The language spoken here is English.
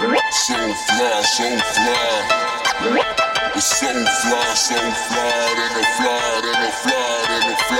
So fly, so fly. It's so fly, so fly, and the fly, and the fly, and the fly.